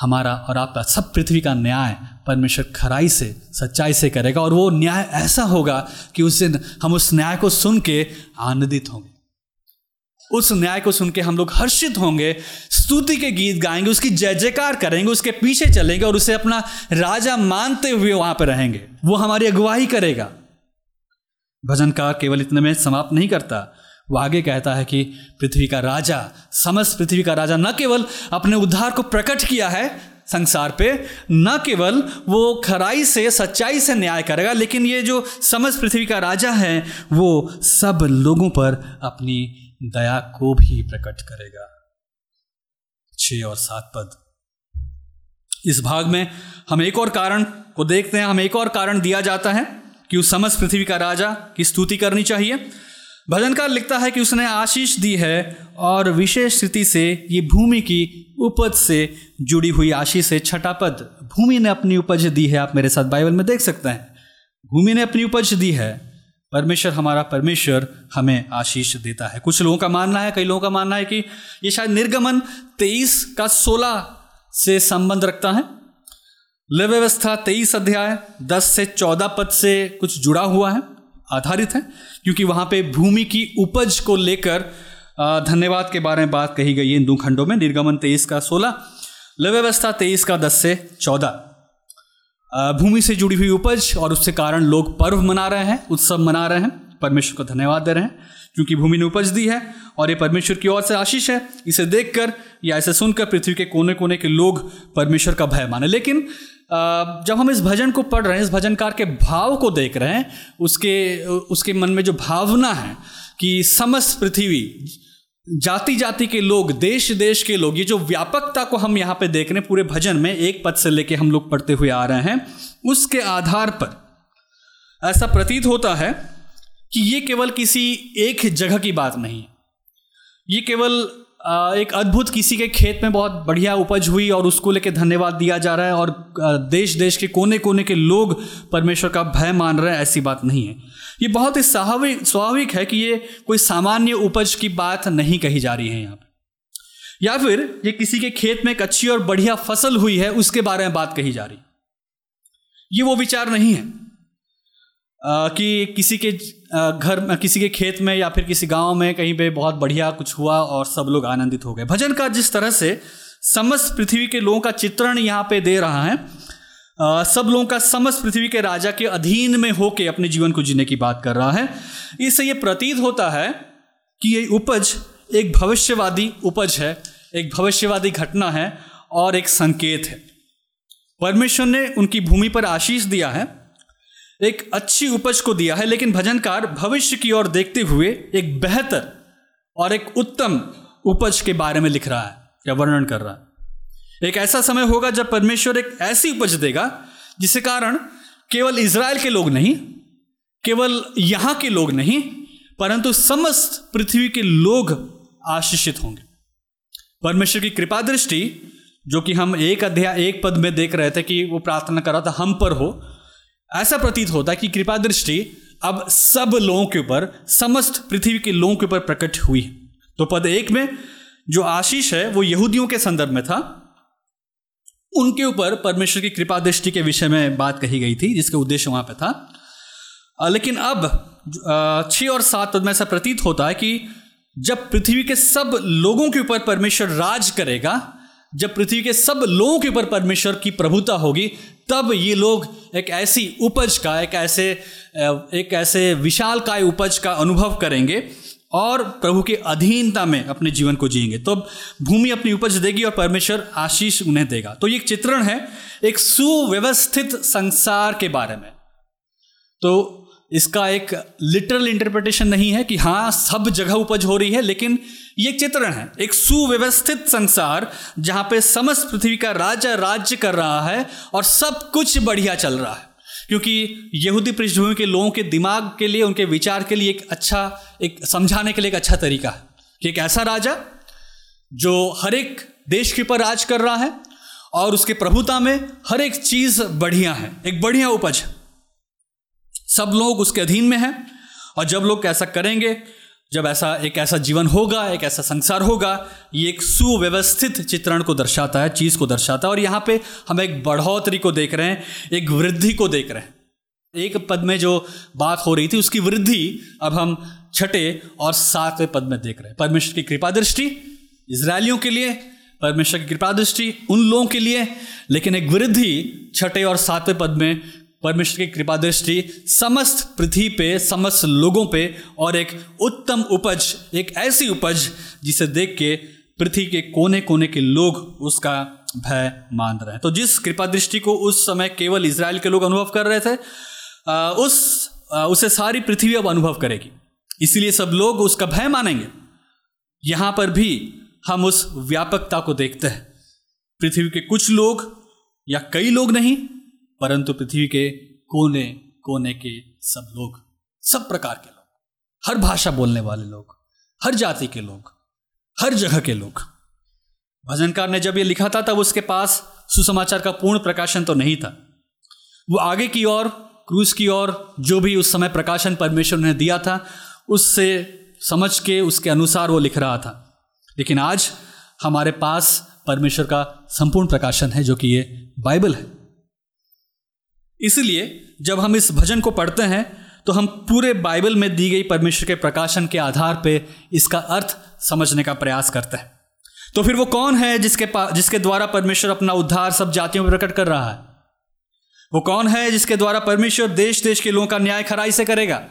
हमारा और आपका सब पृथ्वी का न्याय परमेश्वर खराई से, सच्चाई से करेगा और वो न्याय ऐसा होगा कि उस दिन हम उस न्याय को सुन के आनंदित होंगे। उस न्याय को सुन के हम लोग हर्षित होंगे, स्तुति के गीत गाएँगे, उसकी जय जयकार करेंगे, उसके पीछे चलेंगे और उसे अपना राजा मानते हुए वहाँ पर रहेंगे। वो हमारी अगुवाही करेगा। भजनकार केवल इतने में समाप्त नहीं करता। वो आगे कहता है कि पृथ्वी का राजा, समस्त पृथ्वी का राजा न केवल अपने उद्धार को प्रकट किया है संसार पे, न केवल वो खराई से, सच्चाई से न्याय करेगा, लेकिन ये जो समस्त पृथ्वी का राजा है, वो सब लोगों पर अपनी दया को भी प्रकट करेगा। छ और सात पद। इस भाग में हम एक और कारण को देखते हैं। हम एक और कारण दिया जाता है कि उस समस्त पृथ्वी का राजा की स्तुति करनी चाहिए। भजनकार लिखता है कि उसने आशीष दी है और विशेष स्थिति से ये भूमि की उपज से जुड़ी हुई आशीष है छठा पद। भूमि ने अपनी उपज दी है। आप मेरे साथ बाइबल में देख सकते हैं। भूमि ने अपनी उपज दी है। परमेश्वर, हमारा परमेश्वर हमें आशीष देता है। कुछ लोगों का मानना है, कई लोगों का मानना है कि ये शायद निर्गमन तेईस का सोलह से संबंध रखता है। लय व्यवस्था तेईस अध्याय, दस से चौदह पद से कुछ जुड़ा हुआ है, आधारित है, क्योंकि वहाँ पे भूमि की उपज को लेकर धन्यवाद के बारे में बात कही गई है इन दो खंडों में, निर्गमन तेईस का सोलह लय व्यवस्था तेईस का दस से चौदह। भूमि से जुड़ी हुई उपज और उससे कारण लोग पर्व मना रहे हैं, उत्सव मना रहे हैं। परमेश्वर को धन्यवाद दे रहे हैं, क्योंकि भूमि ने उपज दी है और ये परमेश्वर की ओर से आशीष है। इसे देखकर या इसे सुनकर पृथ्वी के कोने कोने के लोग परमेश्वर का भय माने। लेकिन जब हम इस भजन को पढ़ रहे हैं, इस भजनकार के भाव को देख रहे हैं, उसके उसके मन में जो भावना है कि समस्त पृथ्वी जाति जाति के लोग देश देश के लोग, ये जो व्यापकता को हम यहाँ पे देख रहे हैं, पूरे भजन में एक पद से लेके हम लोग पढ़ते हुए आ रहे हैं, उसके आधार पर ऐसा प्रतीत होता है कि ये केवल किसी एक जगह की बात नहीं है। ये केवल एक अद्भुत किसी के खेत में बहुत बढ़िया उपज हुई और उसको लेके धन्यवाद दिया जा रहा है और देश देश के कोने कोने के लोग परमेश्वर का भय मान रहे हैं, ऐसी बात नहीं है। ये बहुत ही स्वाभाविक स्वाभाविक है कि ये कोई सामान्य उपज की बात नहीं कही जा रही है यहाँ पर या फिर ये किसी के खेत में एक अच्छी और बढ़िया फ़सल हुई है, उसके बारे में बात कही जा रही ये वो विचार नहीं है कि किसी के घर किसी के खेत में या फिर किसी गाँव में कहीं पे बहुत बढ़िया कुछ हुआ और सब लोग आनंदित हो गए। भजन का जिस तरह से समस्त पृथ्वी के लोगों का चित्रण यहाँ पे दे रहा है सब लोगों का समस्त पृथ्वी के राजा के अधीन में होके अपने जीवन को जीने की बात कर रहा है। इससे ये प्रतीत होता है कि ये उपज एक भविष्यवादी उपज है, एक भविष्यवादी घटना है और एक संकेत है। परमेश्वर ने उनकी भूमि पर आशीष दिया है। एक अच्छी उपज को दिया है, लेकिन भजनकार भविष्य की ओर देखते हुए एक बेहतर और एक उत्तम उपज के बारे में लिख रहा है, या वर्णन कर रहा है। एक ऐसा समय होगा जब परमेश्वर एक ऐसी उपज देगा, जिसके कारण केवल इसराइल के लोग नहीं, केवल यहाँ के लोग नहीं, परंतु समस्त पृथ्वी के लोग आशीषित होंगे। परमेश्वर की कृपा दृष्टि, जो कि हम एक अध्याय एक पद में देख रहे थे कि वो प्रार्थना कर रहा था, हम पर हो ऐसा प्रतीत होता है कि कृपा दृष्टि अब सब लोगों के ऊपर, समस्त पृथ्वी के लोगों के ऊपर प्रकट हुई तो पद एक में जो आशीष है, वो यहूदियों के संदर्भ में था। उनके ऊपर परमेश्वर की कृपा दृष्टि के विषय में बात कही गई थी, जिसका उद्देश्य वहाँ पे था। लेकिन अब छह और सात पद में ऐसा प्रतीत होता है कि जब पृथ्वी के सब लोगों के ऊपर परमेश्वर राज करेगा, जब पृथ्वी के सब लोगों के ऊपर परमेश्वर की प्रभुता होगी तब ये लोग एक ऐसी उपज का, एक ऐसे एक ऐसे विशाल काय उपज का अनुभव करेंगे और प्रभु के अधीनता में अपने जीवन को जिएँगे। तो भूमि अपनी उपज देगी और परमेश्वर आशीष उन्हें देगा। तो ये एक चित्रण है एक सुव्यवस्थित संसार के बारे में। तो इसका एक लिटरल इंटरप्रिटेशन नहीं है कि हाँ सब जगह उपज हो रही है, लेकिन ये चित्रण है, एक सुव्यवस्थित संसार जहाँ पे समस्त पृथ्वी का राजा राज्य कर रहा है और सब कुछ बढ़िया चल रहा है। क्योंकि यहूदी पृष्ठभूमि के लोगों के दिमाग के लिए, उनके विचार के लिए एक अच्छा एक समझाने के लिए एक अच्छा तरीका है। कि एक ऐसा राजा जो हर एक देश के ऊपर राज कर रहा है और उसके प्रभुता में हर एक चीज़ बढ़िया है, एक बढ़िया उपज सब लोग उसके अधीन में हैं और जब लोग ऐसा करेंगे जब ऐसा एक ऐसा जीवन होगा, एक ऐसा संसार होगा, ये एक सुव्यवस्थित चित्रण को दर्शाता है, चीज़ को दर्शाता है। और यहाँ पे हम एक बढ़ोतरी को देख रहे हैं, एक वृद्धि को देख रहे हैं। एक पद में जो बात हो रही थी, उसकी वृद्धि अब हम छठे और सातवें पद में देख रहे हैं। परमेश्वर की कृपा दृष्टि इसराइलियों के लिए, परमेश्वर की कृपा दृष्टि, उन लोगों के लिए, लेकिन एक वृद्धि छठे और सातवें पद में परमेश्वर की कृपा दृष्टि समस्त पृथ्वी पे, समस्त लोगों पे और एक उत्तम उपज, एक ऐसी उपज जिसे देख के पृथ्वी के कोने कोने के लोग उसका भय मान रहे हैं। तो जिस कृपा दृष्टि को उस समय केवल इसराइल के लोग अनुभव कर रहे थे उस उसे सारी पृथ्वी अब अनुभव करेगी। इसीलिए सब लोग उसका भय मानेंगे। यहाँ पर भी हम उस व्यापकता को देखते हैं। पृथ्वी के कुछ लोग या कई लोग नहीं परंतु पृथ्वी के कोने कोने के सब लोग, सब प्रकार के लोग, हर भाषा बोलने वाले लोग, हर जाति के लोग, हर जगह के लोग। भजनकार ने जब ये लिखा था, तब उसके पास सुसमाचार का पूर्ण प्रकाशन तो नहीं था। वो आगे की ओर क्रूज की ओर, जो भी उस समय प्रकाशन परमेश्वर ने दिया था, उससे समझ के, उसके अनुसार वो लिख रहा था। लेकिन आज हमारे पास परमेश्वर का संपूर्ण प्रकाशन है, जो कि ये बाइबल है। इसलिए जब हम इस भजन को पढ़ते हैं तो हम पूरे बाइबल में दी गई परमेश्वर के प्रकाशन के आधार पे इसका अर्थ समझने का प्रयास करते हैं। तो फिर वो कौन है जिसके जिसके द्वारा परमेश्वर अपना उद्धार सब जातियों में प्रकट कर रहा है? वो कौन है जिसके द्वारा परमेश्वर देश देश के लोगों का न्याय खराई से करेगा?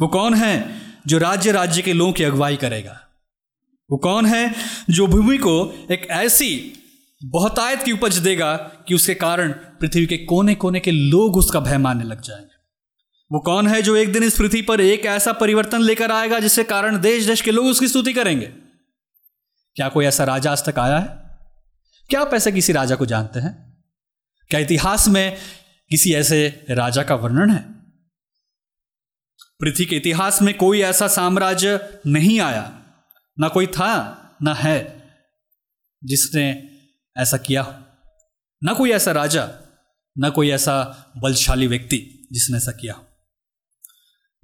वो कौन है जो राज्य राज्य के लोगों की अगुवाई करेगा? वो कौन है जो भूमि को एक ऐसी बहुतायत की उपज देगा कि उसके कारण पृथ्वी के कोने कोने के लोग उसका भय मानने लग जाएँगे। वो कौन है जो एक दिन इस पृथ्वी पर एक ऐसा परिवर्तन लेकर आएगा जिसके कारण देश देश के लोग उसकी स्तुति करेंगे? क्या कोई ऐसा राजा आज तक आया है? क्या आप ऐसे किसी राजा को जानते हैं? क्या इतिहास में किसी ऐसे राजा का वर्णन है? पृथ्वी के इतिहास में कोई ऐसा साम्राज्य नहीं आया। ना कोई था, ना है, जिसने ऐसा किया। ना कोई ऐसा राजा, ना कोई ऐसा बलशाली व्यक्ति जिसने ऐसा किया।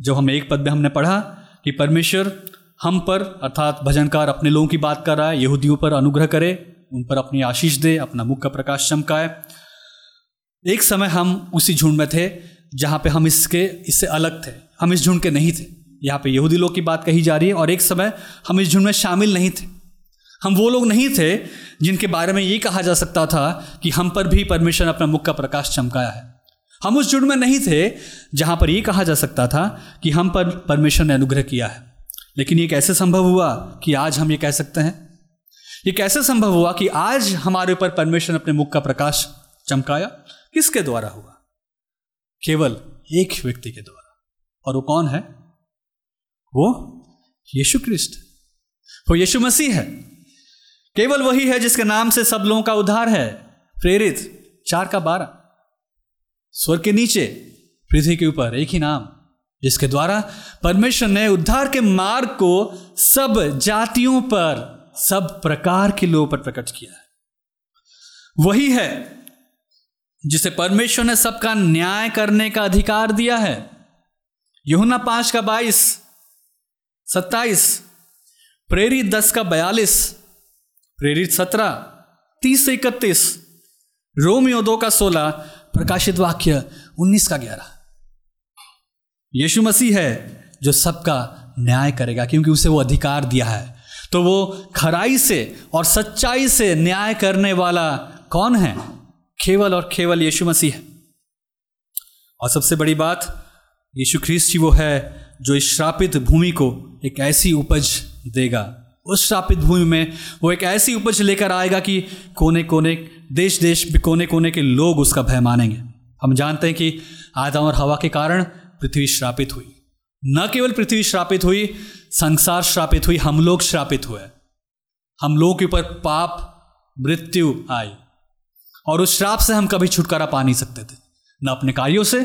जो हम एक पद में हमने पढ़ा कि परमेश्वर हम पर अर्थात भजनकार अपने लोगों की बात कर रहा है, यहूदियों पर अनुग्रह करे, उन पर अपनी आशीष दे, अपना मुख का प्रकाश चमकाए। एक समय हम उसी झुंड में थे जहाँ पे हम इसके, इससे अलग थे। हम इस झुंड के नहीं थे। यहाँ पे यहूदी लोग की बात कही जा रही है और एक समय हम इस झुंड में शामिल नहीं थे। हम वो लोग नहीं थे जिनके बारे में ये कहा जा सकता था कि हम पर भी परमेश्वर ने अपना मुख का प्रकाश चमकाया है। हम उस जुड़ में नहीं थे जहाँ पर ये कहा जा सकता था कि हम पर परमेश्वर ने अनुग्रह किया है। लेकिन ये कैसे संभव हुआ कि आज हम ये कह सकते हैं? ये कैसे संभव हुआ कि आज हमारे ऊपर परमेश्वर ने अपने मुख का प्रकाश चमकाया? किसके द्वारा हुआ? केवल एक व्यक्ति के द्वारा। और वो कौन है? वो यीशु क्रिस्ट। वो यीशु मसीह है। केवल वही है जिसके नाम से सब लोगों का उद्धार है। प्रेरित, चार का बारह। स्वर के नीचे, पृथ्वी के ऊपर, एक ही नाम, जिसके द्वारा परमेश्वर ने उद्धार के मार्ग को सब जातियों पर, सब प्रकार के लोगों पर प्रकट किया है। वही है जिसे परमेश्वर ने सबका न्याय करने का अधिकार दिया है। यहुना पाँच का बाईस, सत्ताईस, प्रेरित दस का बयालीस प्रेरित सत्रह, तीस से इकतीस, रोमियो दो का सोलह, प्रकाशित वाक्य उन्नीस का ग्यारह। यीशु मसीह है जो सबका न्याय करेगा, क्योंकि उसे वो अधिकार दिया है। तो वो खराई से और सच्चाई से न्याय करने वाला कौन है? केवल और केवल यीशु मसीह है। और सबसे बड़ी बात, यीशु ख्रीस्त ही वो है जो इस श्रापित भूमि को एक ऐसी उपज देगा। उस श्रापित भूमि में वो एक ऐसी उपज लेकर आएगा कि कोने कोने देश देश कोने कोने के लोग उसका भय मानेंगे। हम जानते हैं कि आदम और हवा के कारण पृथ्वी श्रापित हुई। न केवल पृथ्वी श्रापित हुई, संसार श्रापित हुई, हम लोग श्रापित हुए। हम लोगों के ऊपर पाप, मृत्यु आई और उस श्राप से हम कभी छुटकारा पा नहीं सकते थे। न अपने कार्यों से,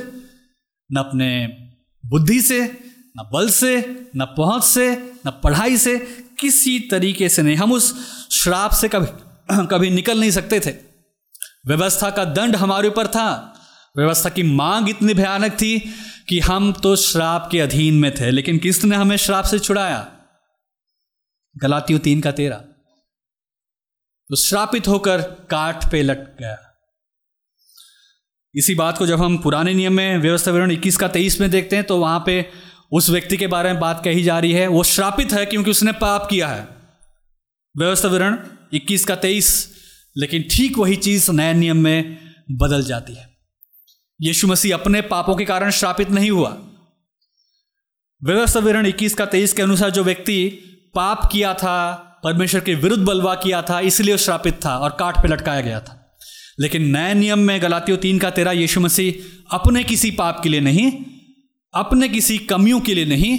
न अपने बुद्धि से, न बल से, न पहुँच से, न पढ़ाई से किसी तरीके से नहीं, हम उस श्राप से कभी कभी निकल नहीं सकते थे। व्यवस्था का दंड हमारे ऊपर था। व्यवस्था की मांग इतनी भयानक थी कि हम तो श्राप के अधीन में थे, लेकिन किसने हमें श्राप से छुड़ाया? गलातियों तीन का तेरा। तो श्रापित होकर काठ पे लट गया। इसी बात को जब हम पुराने नियम में, व्यवस्था विवरण इक्कीस का तेईस में देखते हैं तो वहाँ पे उस व्यक्ति के बारे में बात कही जा रही है, वो श्रापित है क्योंकि उसने पाप किया है। व्यवस्था विवरण इक्कीस का तेईस, लेकिन ठीक वही चीज़ नए नियम में बदल जाती है। यीशु मसीह अपने पापों के कारण श्रापित नहीं हुआ। व्यवस्था विवरण इक्कीस का तेईस के अनुसार जो व्यक्ति पाप किया था, परमेश्वर के विरुद्ध बलवा किया था, इसलिए श्रापित था और काट पे लटकाया गया था। लेकिन नए नियम में गलातियों तीन का तेरा यीशु मसीह अपने किसी पाप के लिए नहीं अपने किसी कमियों के लिए नहीं,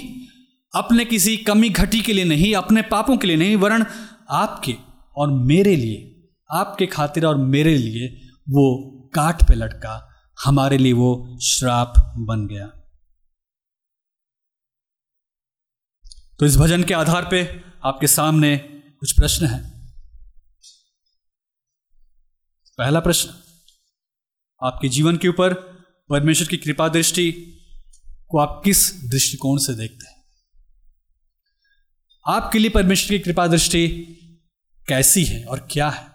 अपने किसी कमी घटी के लिए नहीं, अपने पापों के लिए नहीं वरण आपके और मेरे लिए, आपके खातिर और मेरे लिए वो काट पे लटका, हमारे लिए वो श्राप बन गया। तो इस भजन के आधार पे आपके सामने कुछ प्रश्न हैं। पहला प्रश्न, आपके जीवन के ऊपर परमेश्वर की कृपा दृष्टि को आप किस दृष्टिकोण से देखते हैं? आपके लिए परमेश्वर की कृपा दृष्टि कैसी है और क्या है?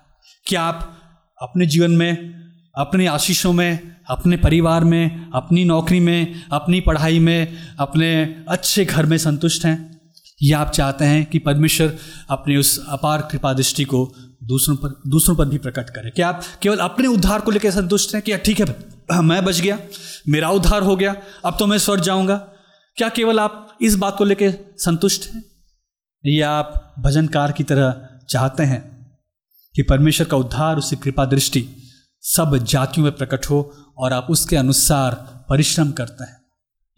क्या आप अपने जीवन में, अपने आशीषों में, अपने परिवार में, अपनी नौकरी में, अपनी पढ़ाई में, अपने अच्छे घर में संतुष्ट हैं? या आप चाहते हैं कि परमेश्वर अपने उस अपार कृपा दृष्टि को दूसरों पर दूसरों पर भी प्रकट करें। क्या आप केवल अपने उद्धार को लेकर संतुष्ट हैं कि ठीक है, मैं बच गया, मेरा उद्धार हो गया, अब तो मैं स्वर्ग जाऊँगा क्या केवल आप इस बात को लेकर संतुष्ट हैं? या आप भजनकार की तरह चाहते हैं कि परमेश्वर का उद्धार, उसकी कृपा दृष्टि सब जातियों में प्रकट हो और आप उसके अनुसार परिश्रम करते हैं?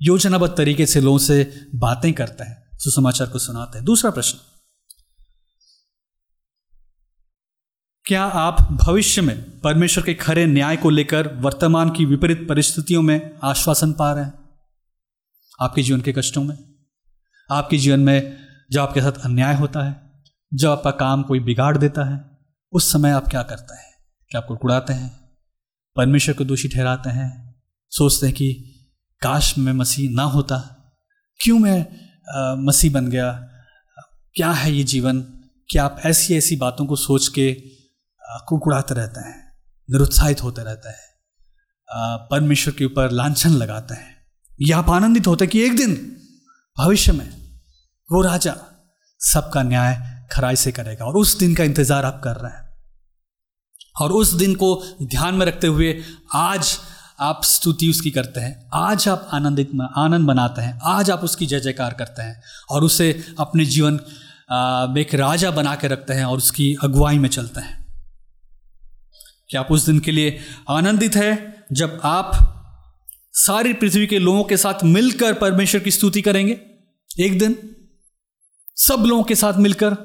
योजनाबद्ध तरीके से लोगों से बातें करते हैं। सुसमाचार को सुनाते हैं। दूसरा प्रश्न। क्या आप भविष्य में परमेश्वर के खरे न्याय को लेकर वर्तमान की विपरीत परिस्थितियों में आश्वासन पा रहे हैं? आपके जीवन के कष्टों में? आपके जीवन में जब आपके साथ अन्याय होता है जब आपका काम कोई बिगाड़ देता है, उस समय आप क्या करते हैं? क्या आपको कुड़ाते हैं? परमेश्वर को दोषी ठहराते हैं? सोचते हैं कि, काश में मसीह ना होता। क्यों मैं मसीह बन गया? क्या है ये जीवन? क्या आप ऐसी ऐसी बातों को सोच के कुड़कुड़ाते रहते हैं, निरुत्साहित होते रहते हैं परमेश्वर के ऊपर लाछन लगाते हैं। या आप आनंदित होते कि एक दिन भविष्य में वो राजा सबका न्याय खराई से करेगा और उस दिन का इंतज़ार आप कर रहे हैं। और उस दिन को ध्यान में रखते हुए आज आप स्तुति उसकी करते हैं, आज आप आनंदित आनंद बनाते हैं, आज आप उसकी जय जयकार करते हैं और उसे अपने जीवन में एक राजा बना के रखते हैं और उसकी अगुवाई में चलते हैं। क्या आप उस दिन के लिए आनंदित है जब आप सारी पृथ्वी के लोगों के साथ मिलकर परमेश्वर की स्तुति करेंगे। एक दिन सब लोगों के साथ मिलकर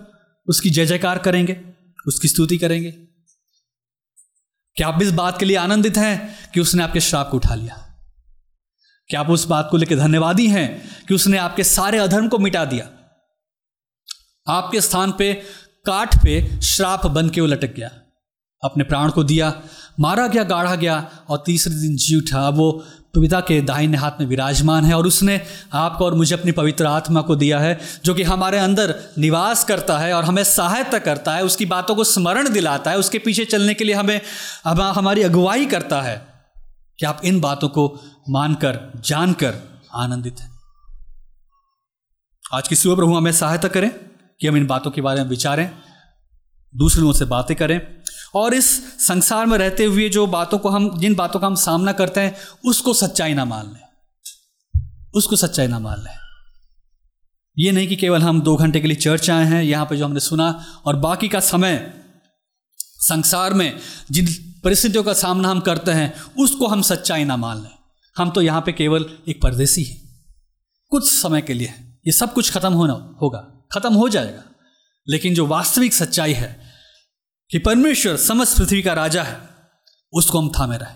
उसकी जय जयकार करेंगे, उसकी स्तुति करेंगे। क्या आप इस बात के लिए आनंदित हैं कि उसने आपके श्राप को उठा लिया? क्या आप उस बात को लेकर धन्यवादी हैं कि उसने आपके सारे अधर्म को मिटा दिया? आपके स्थान पे, काठ पे श्राप बन के वो लटक गया। अपने प्राण को दिया मारा गया गाढ़ा गया और तीसरे दिन जी उठा अब वो पिता के दाहिने हाथ में विराजमान है और उसने आपको और मुझे अपनी पवित्र आत्मा को दिया है जो कि हमारे अंदर निवास करता है और हमें सहायता करता है उसकी बातों को स्मरण दिलाता है उसके पीछे चलने के लिए हमें हम, हमारी अगुवाई करता है कि आप इन बातों को मानकर जानकर आनंदित हैं। आज की सुबह प्रभु हमें सहायता करें कि हम इन बातों के बारे में विचारें दूसरों से बातें करें और इस संसार में रहते हुए जो बातों को हम, जिन बातों का हम सामना करते हैं, उसको सच्चाई ना मान लें। उसको सच्चाई ना मान लें। ये नहीं कि केवल हम दो घंटे के लिए चर्च आए हैं, यहाँ पे जो हमने सुना, और बाकी का समय संसार में जिन परिस्थितियों का सामना हम करते हैं, उसको हम सच्चाई ना मान लें। हम तो यहाँ पे केवल एक परदेसी हैं। कुछ समय के लिए ये सब कुछ खत्म होना होगा। खत्म हो जाएगा। लेकिन जो वास्तविक सच्चाई है कि परमेश्वर समस्त पृथ्वी का राजा है, उसको हम थामे रहे।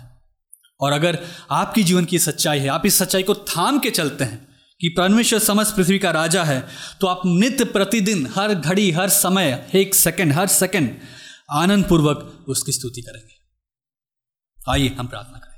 और अगर आपकी जीवन की सच्चाई है, आप इस सच्चाई को थाम के चलते हैं कि परमेश्वर समस्त पृथ्वी का राजा है तो आप नित्य प्रतिदिन, हर घड़ी, हर समय, एक सेकंड हर सेकंड आनंद पूर्वक उसकी स्तुति करेंगे। आइए, हम प्रार्थना करें।